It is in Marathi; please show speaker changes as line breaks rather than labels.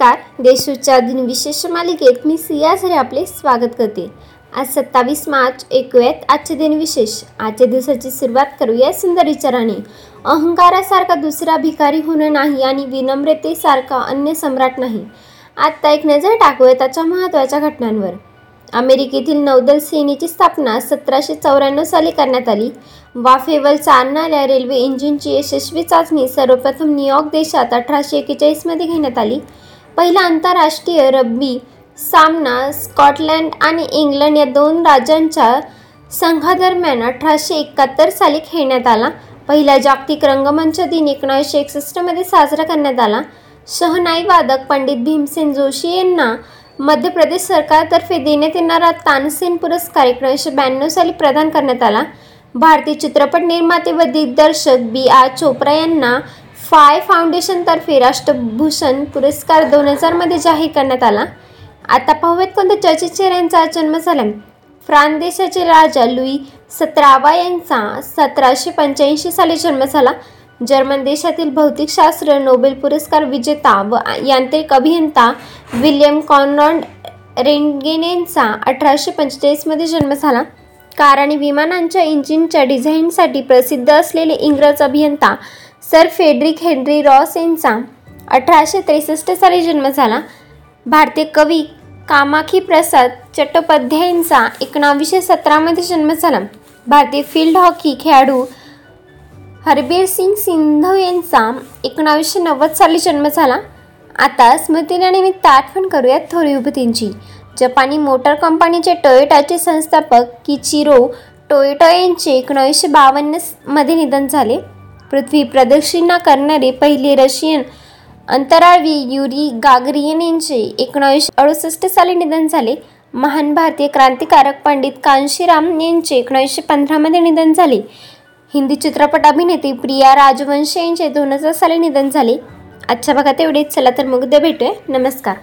नमस्कार. देशूच्या दिन विशेष मालिकेत मी सिया झरे आपले स्वागत करते. आज सत्तावीस मार्च ऐकूयात आजचे दिन विशेष. आजच्या दिवसाची सुरुवात करूया सुंदर विचाराने. अहंकारासारखा दुसरा भिकारी होणं नाही आणि विनम्रतेसारखा अन्य सम्राट नाही. आत्ता एक नजर टाकूया त्याच्या महत्त्वाच्या घटनांवर. अमेरिकेतील नौदल सेनेची स्थापना सतराशे चौऱ्याण्णव साली करण्यात आली. वाफेवर चालणाऱ्या रेल्वे इंजिनची यशस्वी चाचणी सर्वप्रथम न्यूयॉर्क देशात अठराशे एक्केचाळीसमध्ये घेण्यात आली. पहिला आंतरराष्ट्रीय रग्बी सामना स्कॉटलँड आणि इंग्लंड या दोन राज्यांच्या संघादरम्यान अठराशे एकाहत्तर साली खेळण्यात आला. पहिला जागतिक रंगमंच दिन एकोणीसशे एकसष्टमध्ये साजरा करण्यात आला. शहनाई वादक पंडित भीमसेन जोशी यांना मध्य प्रदेश सरकारतर्फे देण्यात येणारा तानसेन पुरस्कार एकोणीसशे ब्याण्णव साली प्रदान करण्यात आला. भारतीय चित्रपट निर्माते व दिग्दर्शक बी आर चोप्रा यांना फाय फाउंडेशनतर्फे राष्ट्रभूषण पुरस्कार दोन हजारमध्ये जाहीर करण्यात आला. आता पाहूयात कोणत्या चर्चित चेहऱ्यांचा जन्म झाला फ्रान्स देशाचे राजा लुई सतरावा यांचा सतराशे पंच्याऐंशी साली जन्म झाला. जर्मन देशातील भौतिकशास्त्र नोबेल पुरस्कार विजेता व यांत्रिक अभियंता विल्यम कॉनरॉन रेंगेन यांचा अठराशे पंचेचाळीसमध्ये जन्म झाला. कार आणि विमानांच्या इंजिनच्या डिझाईनसाठी प्रसिद्ध असलेले इंग्रज अभियंता सर फेडरिक हेनरी रॉस यांचा अठराशे त्रेसष्ट साली जन्म झाला. भारतीय कवी कामाखी प्रसाद चट्टोपाध्यायांचा एकोणावीसशे सतरामध्ये जन्म झाला. भारतीय फील्ड हॉकी खेळाडू हरबीर सिंग सिंधू यांचा एकोणावीसशे नव्वद साली जन्म झाला. आता स्मृतीनिमित्त आठवण करूयात थोरी उभतींची. जपानी मोटर कंपनीचे टोयोटाचे संस्थापक किचिरो टोयोटा यांचे एकोणावीसशे बावन्नमध्ये निधन झाले. पृथ्वी प्रदक्षिणा करणारे पहिले रशियन अंतराळवीर युरी गागरियन यांचे एकोणावीसशे अडुसष्ट साली निधन झाले. महान भारतीय क्रांतिकारक पंडित कांशीराम यांचे एकोणीसशे पंधरामध्ये निधन झाले. हिंदी चित्रपट अभिनेते प्रिया राजवंश यांचे दोन हजार साली निधन झाले. आजच्या भागात एवढेच. चला तर मग उद्या भेटूया. नमस्कार.